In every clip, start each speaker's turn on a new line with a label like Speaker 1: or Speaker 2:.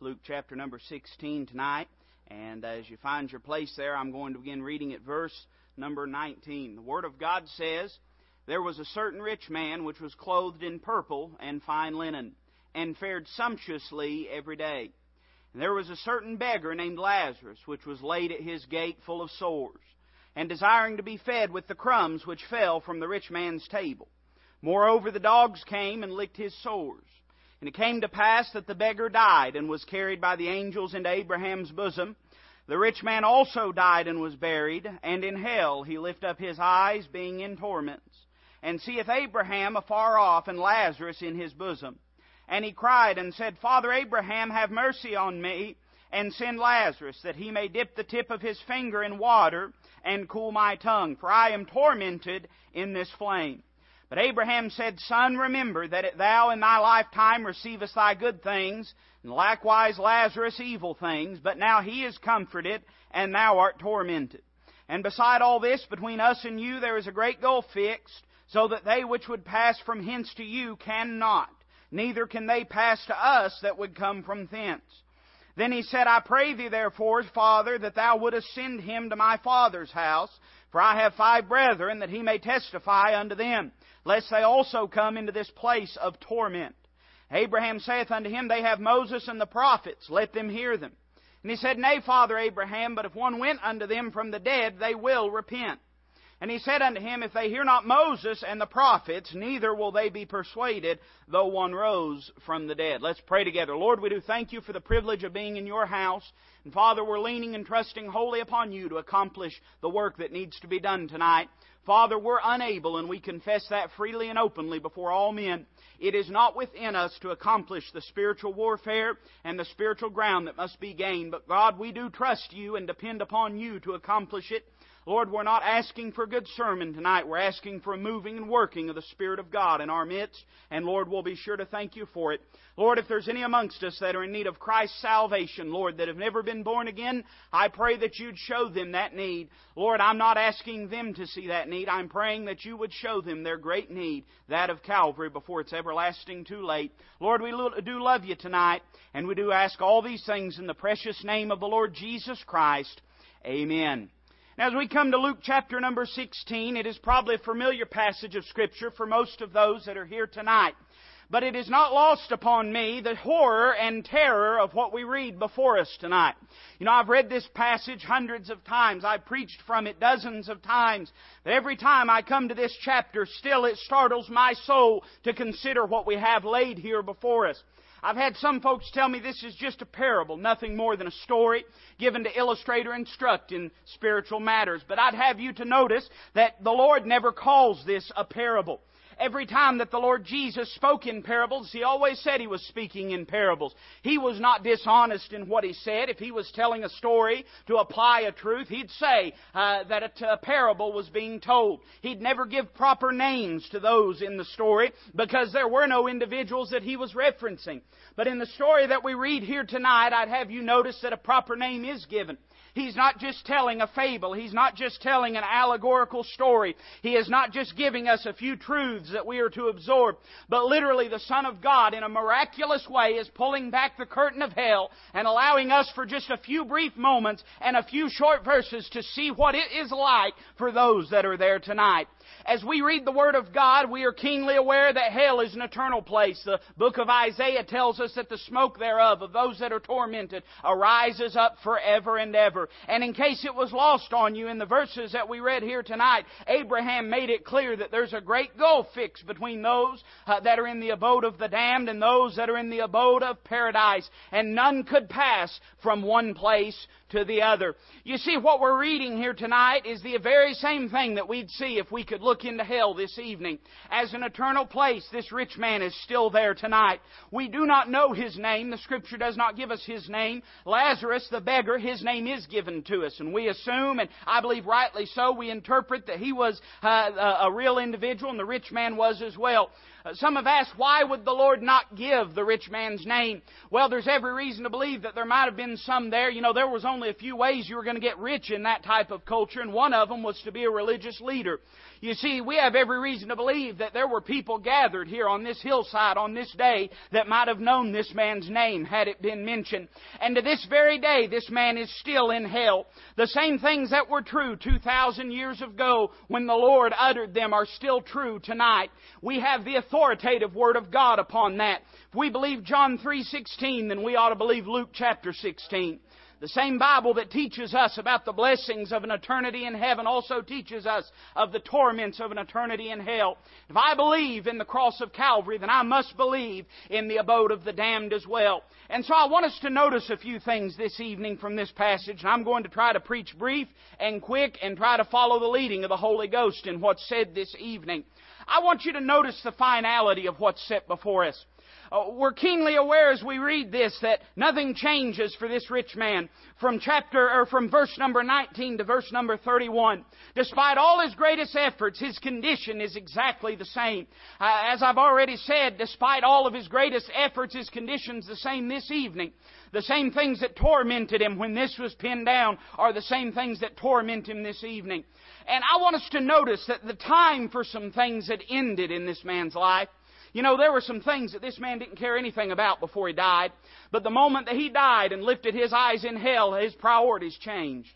Speaker 1: Luke chapter number 16 tonight. And as you find your place there, I'm going to begin reading at verse number 19. The Word of God says, There was a certain rich man which was clothed in purple and fine linen, and fared sumptuously every day. And there was a certain beggar named Lazarus, which was laid at his gate full of sores, and desiring to be fed with the crumbs which fell from the rich man's table. Moreover, the dogs came and licked his sores. And it came to pass that the beggar died and was carried by the angels into Abraham's bosom. The rich man also died and was buried, and in hell he lift up his eyes, being in torments, and seeth Abraham afar off, and Lazarus in his bosom. And he cried and said, Father Abraham, have mercy on me, and send Lazarus, that he may dip the tip of his finger in water, and cool my tongue, for I am tormented in this flame. But Abraham said, Son, remember that thou in thy lifetime receivest thy good things, and likewise Lazarus evil things, but now he is comforted, and thou art tormented. And beside all this, between us and you there is a great gulf fixed, so that they which would pass from hence to you cannot, neither can they pass to us that would come from thence. Then he said, I pray thee therefore, Father, that thou wouldest send him to my father's house, for I have five brethren, that he may testify unto them lest they also come into this place of torment. Abraham saith unto him, They have Moses and the prophets, let them hear them. And he said, Nay, Father Abraham, but if one went unto them from the dead, they will repent. And he said unto him, If they hear not Moses and the prophets, neither will they be persuaded, though one rose from the dead. Let's pray together. Lord, we do thank you for the privilege of being in your house. And Father, we're leaning and trusting wholly upon you to accomplish the work that needs to be done tonight. Father, we're unable, and we confess that freely and openly before all men. It is not within us to accomplish the spiritual warfare and the spiritual ground that must be gained. But God, we do trust you and depend upon you to accomplish it. Lord, we're not asking for a good sermon tonight. We're asking for a moving and working of the Spirit of God in our midst. And Lord, we'll be sure to thank you for it. Lord, if there's any amongst us that are in need of Christ's salvation, Lord, that have never been born again, I pray that you'd show them that need. Lord, I'm not asking them to see that need. I'm praying that you would show them their great need, that of Calvary, before it's everlasting too late. Lord, we do love you tonight, and we do ask all these things in the precious name of the Lord Jesus Christ. Amen. Now, as we come to Luke chapter number 16, it is probably a familiar passage of Scripture for most of those that are here tonight. But it is not lost upon me the horror and terror of what we read before us tonight. You know, I've read this passage hundreds of times. I've preached from it dozens of times. But every time I come to this chapter, still it startles my soul to consider what we have laid here before us. I've had some folks tell me this is just a parable, nothing more than a story given to illustrate or instruct in spiritual matters. But I'd have you to notice that the Lord never calls this a parable. Every time that the Lord Jesus spoke in parables, He always said He was speaking in parables. He was not dishonest in what He said. If He was telling a story to apply a truth, He'd say uh, that a, a parable was being told. He'd never give proper names to those in the story because there were no individuals that He was referencing. But in the story that we read here tonight, I'd have you notice that a proper name is given. He's not just telling a fable. He's not just telling an allegorical story. He is not just giving us a few truths that we are to absorb, but literally the Son of God in a miraculous way is pulling back the curtain of hell and allowing us for just a few brief moments and a few short verses to see what it is like for those that are there tonight as we read the Word of God, we are keenly aware that hell is an eternal place. The book of Isaiah tells us that the smoke thereof, of those that are tormented, arises up forever and ever. And in case it was lost on you in the verses that we read here tonight, Abraham made it clear that there's a great gulf fixed between those uh, that are in the abode of the damned and those that are in the abode of paradise. And none could pass from one place to the other. You see, what we're reading here tonight is the very same thing that we'd see if we could look into hell this evening. As an eternal place, this rich man is still there tonight. We do not know his name. The scripture does not give us his name. Lazarus, the beggar, his name is given to us. And we assume, and I believe rightly so, we interpret that he was uh, a real individual and the rich man was as well. Some have asked, why would the Lord not give the rich man's name? Well, there's every reason to believe that there might have been some there. You know, there was only a few ways you were going to get rich in that type of culture, and one of them was to be a religious leader. You see, we have every reason to believe that there were people gathered here on this hillside on this day that might have known this man's name had it been mentioned. And to this very day, this man is still in hell. The same things that were true 2,000 years ago when the Lord uttered them are still true tonight. We have the authoritative Word of God upon that. If we believe John 3.16, then we ought to believe Luke chapter 16. The same Bible that teaches us about the blessings of an eternity in heaven also teaches us of the torments of an eternity in hell. If I believe in the cross of Calvary, then I must believe in the abode of the damned as well. And so I want us to notice a few things this evening from this passage, and I'm going to try to preach brief and quick and try to follow the leading of the Holy Ghost in what's said this evening. I want you to notice the finality of what's set before us. Uh, we're keenly aware as we read this that nothing changes for this rich man from chapter or from verse number 19 to verse number 31. Despite all his greatest efforts, his condition is exactly the same. Uh, as I've already said, despite all of his greatest efforts, his condition's the same this evening. The same things that tormented him when this was pinned down are the same things that torment him this evening. And I want us to notice that the time for some things had ended in this man's life. You know, there were some things that this man didn't care anything about before he died. But the moment that he died and lifted his eyes in hell, his priorities changed.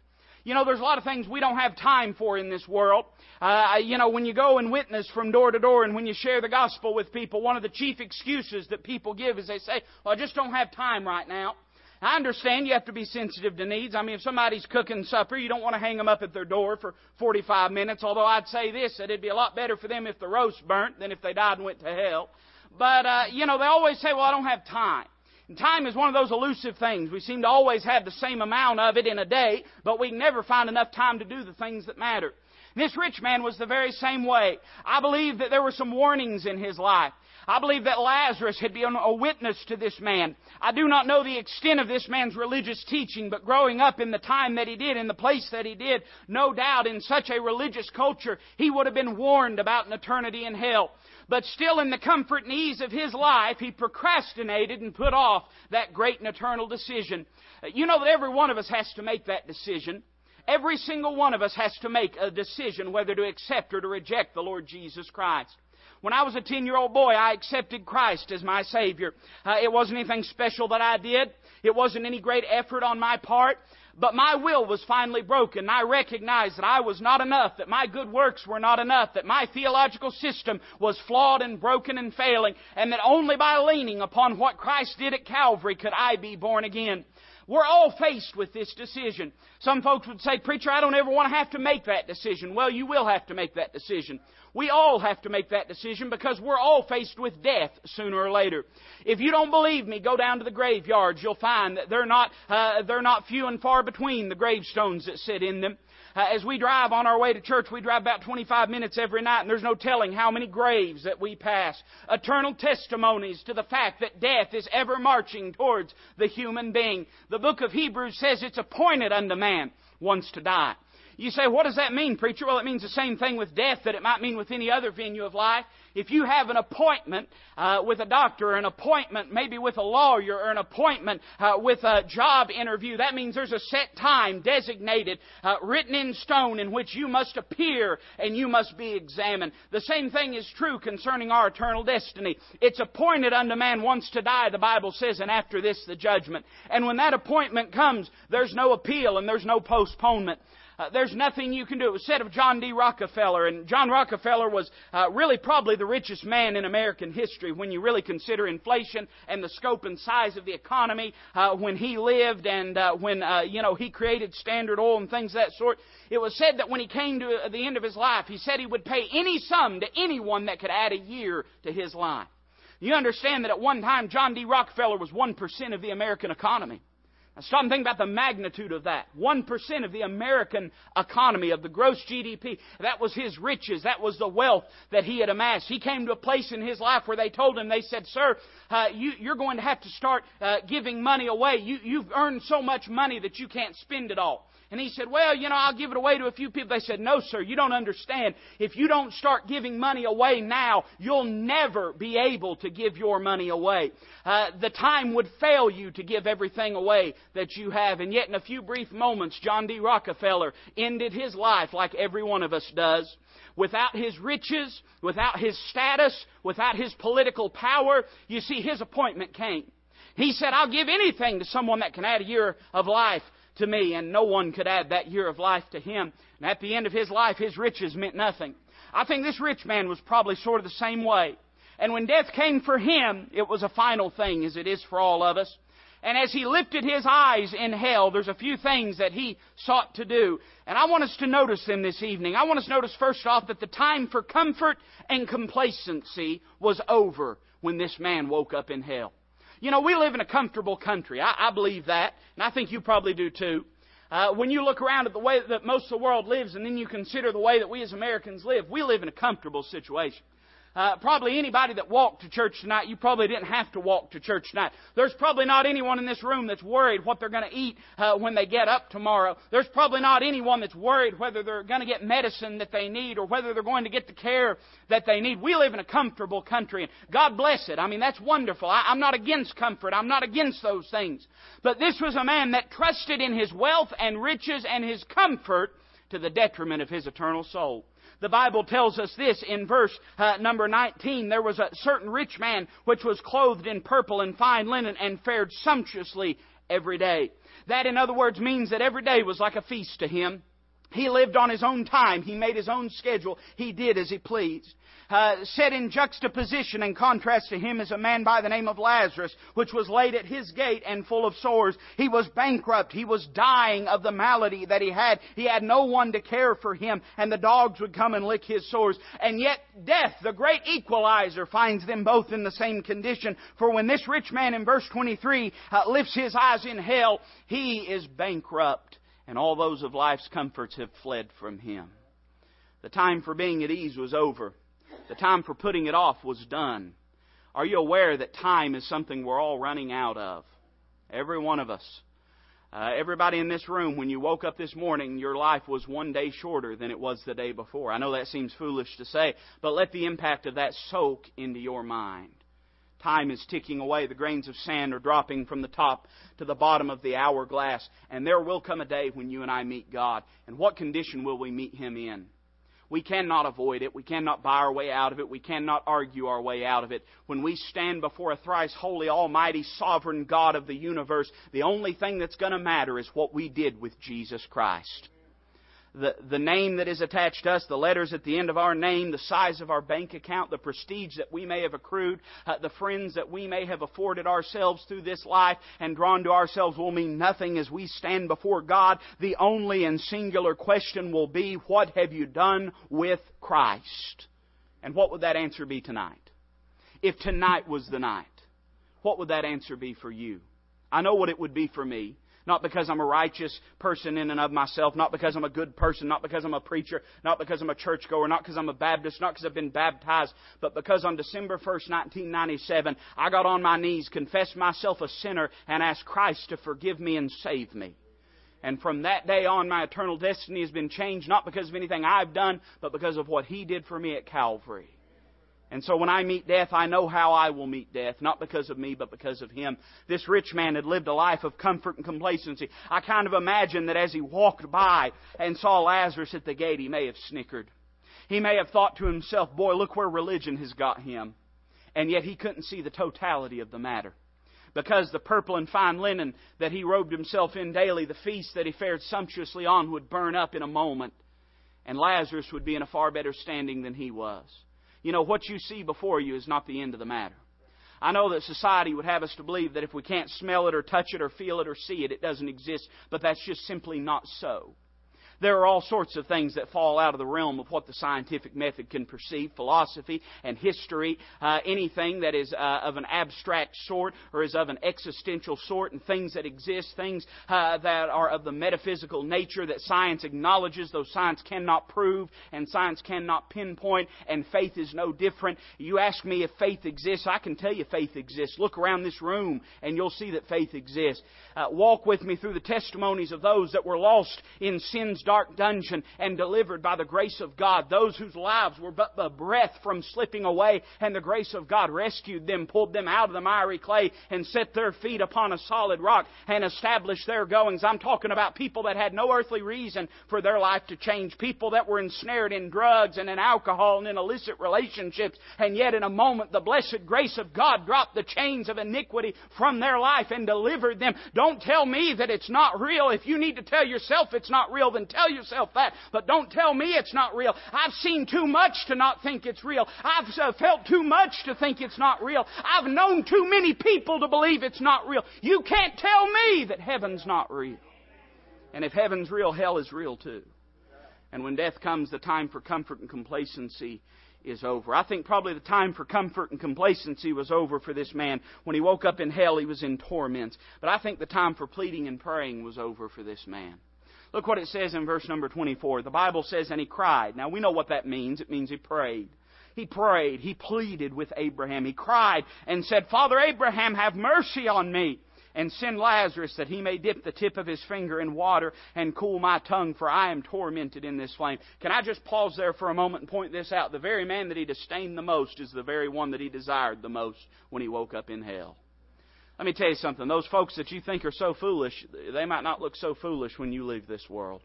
Speaker 1: You know, there's a lot of things we don't have time for in this world. Uh, you know, when you go and witness from door to door and when you share the gospel with people, one of the chief excuses that people give is they say, well, I just don't have time right now. I understand you have to be sensitive to needs. I mean, if somebody's cooking supper, you don't want to hang them up at their door for 45 minutes, although I'd say this, that it'd be a lot better for them if the roast burnt than if they died and went to hell. But, uh, you know, they always say, well, I don't have time. And time is one of those elusive things. We seem to always have the same amount of it in a day, but we never find enough time to do the things that matter. This rich man was the very same way. I believe that there were some warnings in his life. I believe that Lazarus had been a witness to this man. I do not know the extent of this man's religious teaching, but growing up in the time that he did, in the place that he did, no doubt in such a religious culture, he would have been warned about an eternity in hell. But still in the comfort and ease of his life, he procrastinated and put off that great and eternal decision. You know that every one of us has to make that decision. Every single one of us has to make a decision whether to accept or to reject the Lord Jesus Christ. When I was a 10 year old boy, I accepted Christ as my Savior. Uh, it wasn't anything special that I did. It wasn't any great effort on my part. But my will was finally broken. I recognized that I was not enough, that my good works were not enough, that my theological system was flawed and broken and failing, and that only by leaning upon what Christ did at Calvary could I be born again. We're all faced with this decision. Some folks would say, Preacher, I don't ever want to have to make that decision. Well, you will have to make that decision. We all have to make that decision because we're all faced with death sooner or later. If you don't believe me, go down to the graveyards. You'll find that they're not, uh, they're not few and far between the gravestones that sit in them. Uh, as we drive on our way to church, we drive about 25 minutes every night, and there's no telling how many graves that we pass. Eternal testimonies to the fact that death is ever marching towards the human being. The book of Hebrews says it's appointed unto man once to die. You say, what does that mean, preacher? Well, it means the same thing with death that it might mean with any other venue of life. If you have an appointment uh, with a doctor, or an appointment maybe with a lawyer, or an appointment uh, with a job interview, that means there's a set time designated, uh, written in stone, in which you must appear and you must be examined. The same thing is true concerning our eternal destiny. It's appointed unto man once to die, the Bible says, and after this the judgment. And when that appointment comes, there's no appeal and there's no postponement. Uh, there's nothing you can do. It was said of John D. Rockefeller, and John Rockefeller was uh, really probably the richest man in American history when you really consider inflation and the scope and size of the economy uh, when he lived and uh, when uh, you know he created Standard Oil and things of that sort. It was said that when he came to the end of his life, he said he would pay any sum to anyone that could add a year to his life. You understand that at one time John D. Rockefeller was one percent of the American economy. Now stop and think about the magnitude of that. 1% of the American economy, of the gross GDP, that was his riches. That was the wealth that he had amassed. He came to a place in his life where they told him, they said, Sir, uh, you, are going to have to start uh, giving money away. You, you've earned so much money that you can't spend it all. And he said, Well, you know, I'll give it away to a few people. They said, No, sir, you don't understand. If you don't start giving money away now, you'll never be able to give your money away. Uh, the time would fail you to give everything away that you have. And yet, in a few brief moments, John D. Rockefeller ended his life like every one of us does without his riches, without his status, without his political power. You see, his appointment came. He said, I'll give anything to someone that can add a year of life to me, and no one could add that year of life to him. And at the end of his life, his riches meant nothing. I think this rich man was probably sort of the same way. And when death came for him, it was a final thing, as it is for all of us. And as he lifted his eyes in hell, there's a few things that he sought to do. And I want us to notice them this evening. I want us to notice first off that the time for comfort and complacency was over when this man woke up in hell. You know, we live in a comfortable country. I, I believe that, and I think you probably do too. Uh, when you look around at the way that most of the world lives, and then you consider the way that we as Americans live, we live in a comfortable situation. Uh, probably anybody that walked to church tonight, you probably didn't have to walk to church tonight. There's probably not anyone in this room that's worried what they're going to eat uh, when they get up tomorrow. There's probably not anyone that's worried whether they're going to get medicine that they need or whether they're going to get the care that they need. We live in a comfortable country, and God bless it. I mean, that's wonderful. I, I'm not against comfort. I'm not against those things. But this was a man that trusted in his wealth and riches and his comfort to the detriment of his eternal soul. The Bible tells us this in verse uh, number 19. There was a certain rich man which was clothed in purple and fine linen and fared sumptuously every day. That, in other words, means that every day was like a feast to him. He lived on his own time. He made his own schedule. He did as he pleased uh, set in juxtaposition and contrast to him is a man by the name of Lazarus, which was laid at his gate and full of sores. He was bankrupt. He was dying of the malady that he had. He had no one to care for him, and the dogs would come and lick his sores. And yet death, the great equalizer, finds them both in the same condition. For when this rich man in verse 23 uh, lifts his eyes in hell, he is bankrupt, and all those of life's comforts have fled from him. The time for being at ease was over. The time for putting it off was done. Are you aware that time is something we're all running out of? Every one of us. Uh, everybody in this room, when you woke up this morning, your life was one day shorter than it was the day before. I know that seems foolish to say, but let the impact of that soak into your mind. Time is ticking away. The grains of sand are dropping from the top to the bottom of the hourglass. And there will come a day when you and I meet God. And what condition will we meet Him in? We cannot avoid it. We cannot buy our way out of it. We cannot argue our way out of it. When we stand before a thrice holy, almighty, sovereign God of the universe, the only thing that's going to matter is what we did with Jesus Christ the, the name that is attached to us, the letters at the end of our name, the size of our bank account, the prestige that we may have accrued, uh, the friends that we may have afforded ourselves through this life and drawn to ourselves will mean nothing as we stand before God. The only and singular question will be, what have you done with Christ? And what would that answer be tonight? If tonight was the night, what would that answer be for you? I know what it would be for me. Not because I'm a righteous person in and of myself, not because I'm a good person, not because I'm a preacher, not because I'm a churchgoer, not because I'm a Baptist, not because I've been baptized, but because on December 1st, 1997, I got on my knees, confessed myself a sinner, and asked Christ to forgive me and save me. And from that day on, my eternal destiny has been changed, not because of anything I've done, but because of what He did for me at Calvary. And so when I meet death, I know how I will meet death, not because of me, but because of him. This rich man had lived a life of comfort and complacency. I kind of imagine that as he walked by and saw Lazarus at the gate, he may have snickered. He may have thought to himself, boy, look where religion has got him. And yet he couldn't see the totality of the matter. Because the purple and fine linen that he robed himself in daily, the feast that he fared sumptuously on, would burn up in a moment. And Lazarus would be in a far better standing than he was. You know, what you see before you is not the end of the matter. I know that society would have us to believe that if we can't smell it or touch it or feel it or see it, it doesn't exist, but that's just simply not so. There are all sorts of things that fall out of the realm of what the scientific method can perceive, philosophy and history, uh, anything that is uh, of an abstract sort or is of an existential sort, and things that exist, things uh, that are of the metaphysical nature that science acknowledges, though science cannot prove and science cannot pinpoint, and faith is no different. You ask me if faith exists, I can tell you faith exists. Look around this room and you'll see that faith exists. Uh, walk with me through the testimonies of those that were lost in sin's dark dungeon and delivered by the grace of God. Those whose lives were but the breath from slipping away, and the grace of God rescued them, pulled them out of the miry clay, and set their feet upon a solid rock and established their goings. I'm talking about people that had no earthly reason for their life to change, people that were ensnared in drugs and in alcohol and in illicit relationships, and yet in a moment the blessed grace of God dropped the chains of iniquity from their life and delivered them. Don't tell me that it's not real. If you need to tell yourself it's not real, then tell yourself that. But don't tell me it's not real. I've seen too much to not think it's real. I've uh, felt too much to think it's not real. I've known too many people to believe it's not real. You can't tell me that heaven's not real. And if heaven's real, hell is real too. And when death comes, the time for comfort and complacency is over. I think probably the time for comfort and complacency was over for this man. When he woke up in hell, he was in torments. But I think the time for pleading and praying was over for this man. Look what it says in verse number 24. The Bible says, and he cried. Now we know what that means. It means he prayed. He prayed. He pleaded with Abraham. He cried and said, Father Abraham, have mercy on me and send Lazarus that he may dip the tip of his finger in water and cool my tongue, for I am tormented in this flame. Can I just pause there for a moment and point this out? The very man that he disdained the most is the very one that he desired the most when he woke up in hell. Let me tell you something. Those folks that you think are so foolish, they might not look so foolish when you leave this world.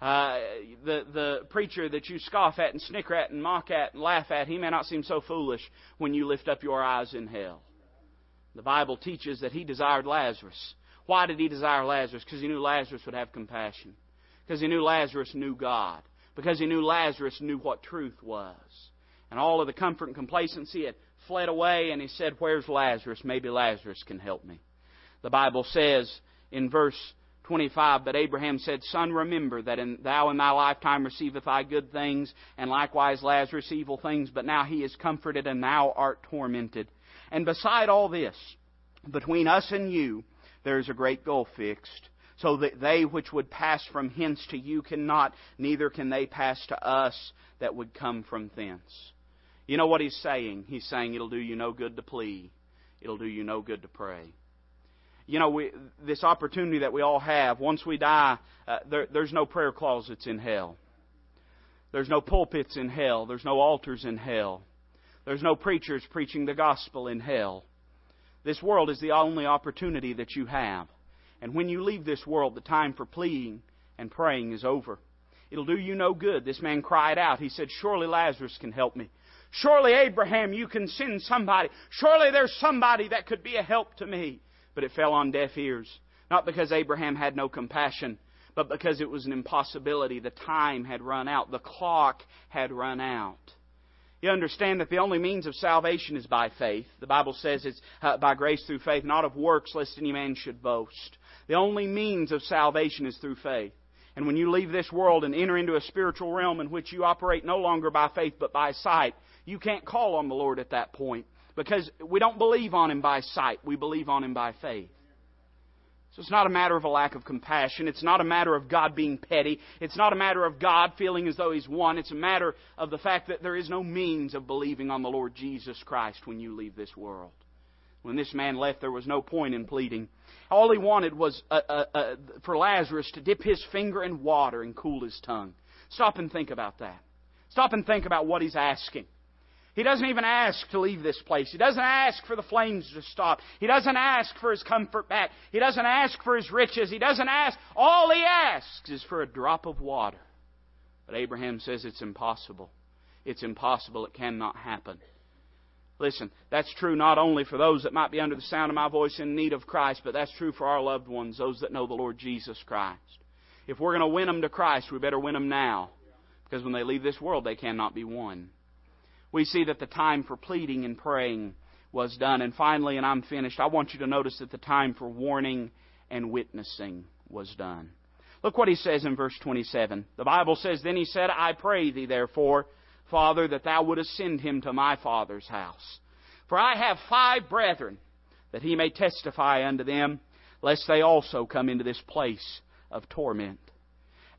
Speaker 1: Uh, the the preacher that you scoff at and snicker at and mock at and laugh at, he may not seem so foolish when you lift up your eyes in hell. The Bible teaches that he desired Lazarus. Why did he desire Lazarus? Because he knew Lazarus would have compassion. Because he knew Lazarus knew God. Because he knew Lazarus knew what truth was. And all of the comfort and complacency had fled away, and he said, Where's Lazarus? Maybe Lazarus can help me. The Bible says in verse 25, But Abraham said, Son, remember that in, thou in thy lifetime receiveth thy good things, and likewise Lazarus evil things, but now he is comforted, and thou art tormented. And beside all this, between us and you, there is a great gulf fixed, so that they which would pass from hence to you cannot, neither can they pass to us that would come from thence. You know what he's saying? He's saying it'll do you no good to plead. It'll do you no good to pray. You know, we, this opportunity that we all have, once we die, uh, there, there's no prayer closets in hell. There's no pulpits in hell. There's no altars in hell. There's no preachers preaching the gospel in hell. This world is the only opportunity that you have. And when you leave this world, the time for pleading and praying is over. It'll do you no good. This man cried out. He said, Surely Lazarus can help me. Surely, Abraham, you can send somebody. Surely there's somebody that could be a help to me. But it fell on deaf ears. Not because Abraham had no compassion, but because it was an impossibility. The time had run out. The clock had run out. You understand that the only means of salvation is by faith. The Bible says it's uh, by grace through faith, not of works, lest any man should boast. The only means of salvation is through faith. And when you leave this world and enter into a spiritual realm in which you operate no longer by faith but by sight, you can't call on the Lord at that point because we don't believe on Him by sight. We believe on Him by faith. So it's not a matter of a lack of compassion. It's not a matter of God being petty. It's not a matter of God feeling as though He's won. It's a matter of the fact that there is no means of believing on the Lord Jesus Christ when you leave this world. When this man left, there was no point in pleading. All he wanted was uh, uh, uh, for Lazarus to dip his finger in water and cool his tongue. Stop and think about that. Stop and think about what he's asking. He doesn't even ask to leave this place. He doesn't ask for the flames to stop. He doesn't ask for his comfort back. He doesn't ask for his riches. He doesn't ask. All he asks is for a drop of water. But Abraham says it's impossible. It's impossible. It cannot happen. Listen, that's true not only for those that might be under the sound of my voice in need of Christ, but that's true for our loved ones, those that know the Lord Jesus Christ. If we're going to win them to Christ, we better win them now. Because when they leave this world, they cannot be won we see that the time for pleading and praying was done. And finally, and I'm finished, I want you to notice that the time for warning and witnessing was done. Look what he says in verse 27. The Bible says, Then he said, I pray thee, therefore, Father, that thou wouldest send him to my father's house. For I have five brethren, that he may testify unto them, lest they also come into this place of torment.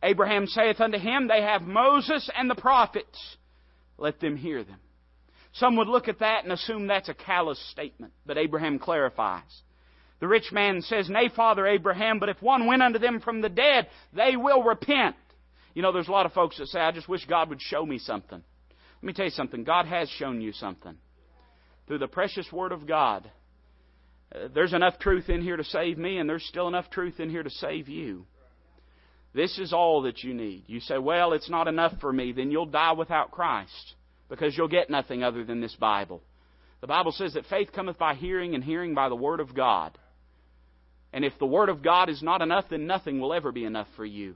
Speaker 1: Abraham saith unto him, They have Moses and the prophets. Let them hear them. Some would look at that and assume that's a callous statement, but Abraham clarifies. The rich man says, Nay, Father Abraham, but if one went unto them from the dead, they will repent. You know, there's a lot of folks that say, I just wish God would show me something. Let me tell you something. God has shown you something. Through the precious Word of God. Uh, there's enough truth in here to save me, and there's still enough truth in here to save you. This is all that you need. You say, well, it's not enough for me. Then you'll die without Christ because you'll get nothing other than this Bible. The Bible says that faith cometh by hearing and hearing by the Word of God. And if the Word of God is not enough, then nothing will ever be enough for you.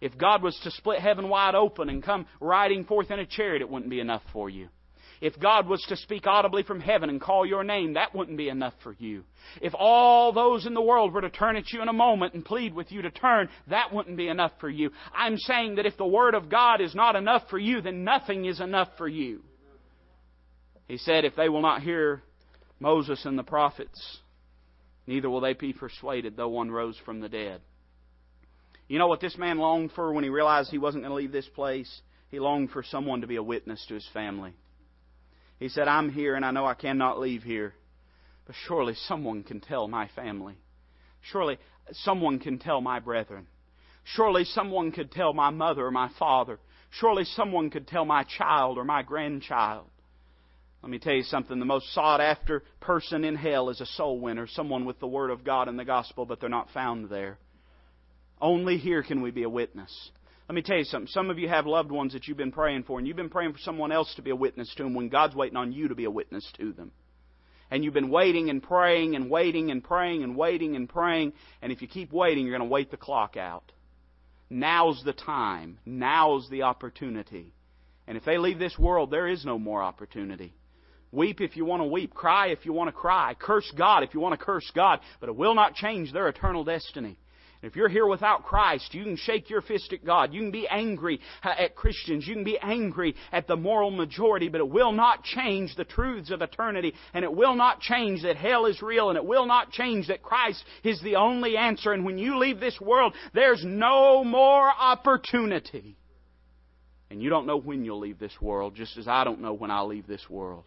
Speaker 1: If God was to split heaven wide open and come riding forth in a chariot, it wouldn't be enough for you. If God was to speak audibly from heaven and call your name, that wouldn't be enough for you. If all those in the world were to turn at you in a moment and plead with you to turn, that wouldn't be enough for you. I'm saying that if the Word of God is not enough for you, then nothing is enough for you. He said, if they will not hear Moses and the prophets, neither will they be persuaded, though one rose from the dead. You know what this man longed for when he realized he wasn't going to leave this place? He longed for someone to be a witness to his family. He said, I'm here and I know I cannot leave here, but surely someone can tell my family. Surely someone can tell my brethren. Surely someone could tell my mother or my father. Surely someone could tell my child or my grandchild. Let me tell you something. The most sought after person in hell is a soul winner, someone with the Word of God and the gospel, but they're not found there. Only here can we be a witness. Let me tell you something. Some of you have loved ones that you've been praying for, and you've been praying for someone else to be a witness to them when God's waiting on you to be a witness to them. And you've been waiting and praying and waiting and praying and waiting and praying, and if you keep waiting, you're going to wait the clock out. Now's the time. Now's the opportunity. And if they leave this world, there is no more opportunity. Weep if you want to weep. Cry if you want to cry. Curse God if you want to curse God. But it will not change their eternal destiny. If you're here without Christ, you can shake your fist at God. You can be angry uh, at Christians. You can be angry at the moral majority, but it will not change the truths of eternity. And it will not change that hell is real. And it will not change that Christ is the only answer. And when you leave this world, there's no more opportunity. And you don't know when you'll leave this world, just as I don't know when I'll leave this world.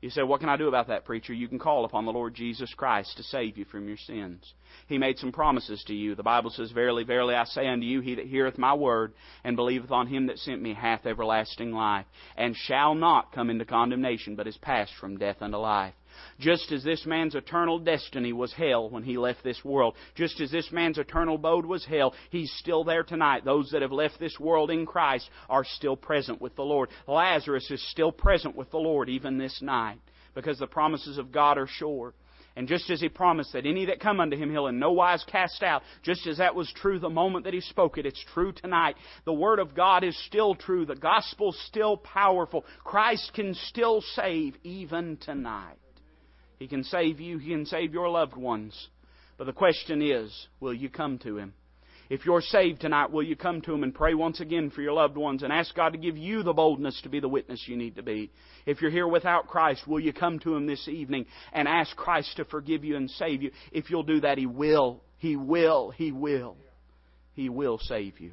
Speaker 1: You say, What can I do about that, preacher? You can call upon the Lord Jesus Christ to save you from your sins. He made some promises to you. The Bible says, Verily, verily, I say unto you, He that heareth my word and believeth on him that sent me hath everlasting life, and shall not come into condemnation, but is passed from death unto life. Just as this man's eternal destiny was hell when he left this world, just as this man's eternal abode was hell, he's still there tonight. Those that have left this world in Christ are still present with the Lord. Lazarus is still present with the Lord even this night because the promises of God are sure. And just as he promised that any that come unto him he'll in no wise cast out, just as that was true the moment that he spoke it, it's true tonight. The Word of God is still true. The gospel's still powerful. Christ can still save even tonight. He can save you. He can save your loved ones. But the question is, will you come to Him? If you're saved tonight, will you come to Him and pray once again for your loved ones and ask God to give you the boldness to be the witness you need to be? If you're here without Christ, will you come to Him this evening and ask Christ to forgive you and save you? If you'll do that, He will. He will. He will. He will save you.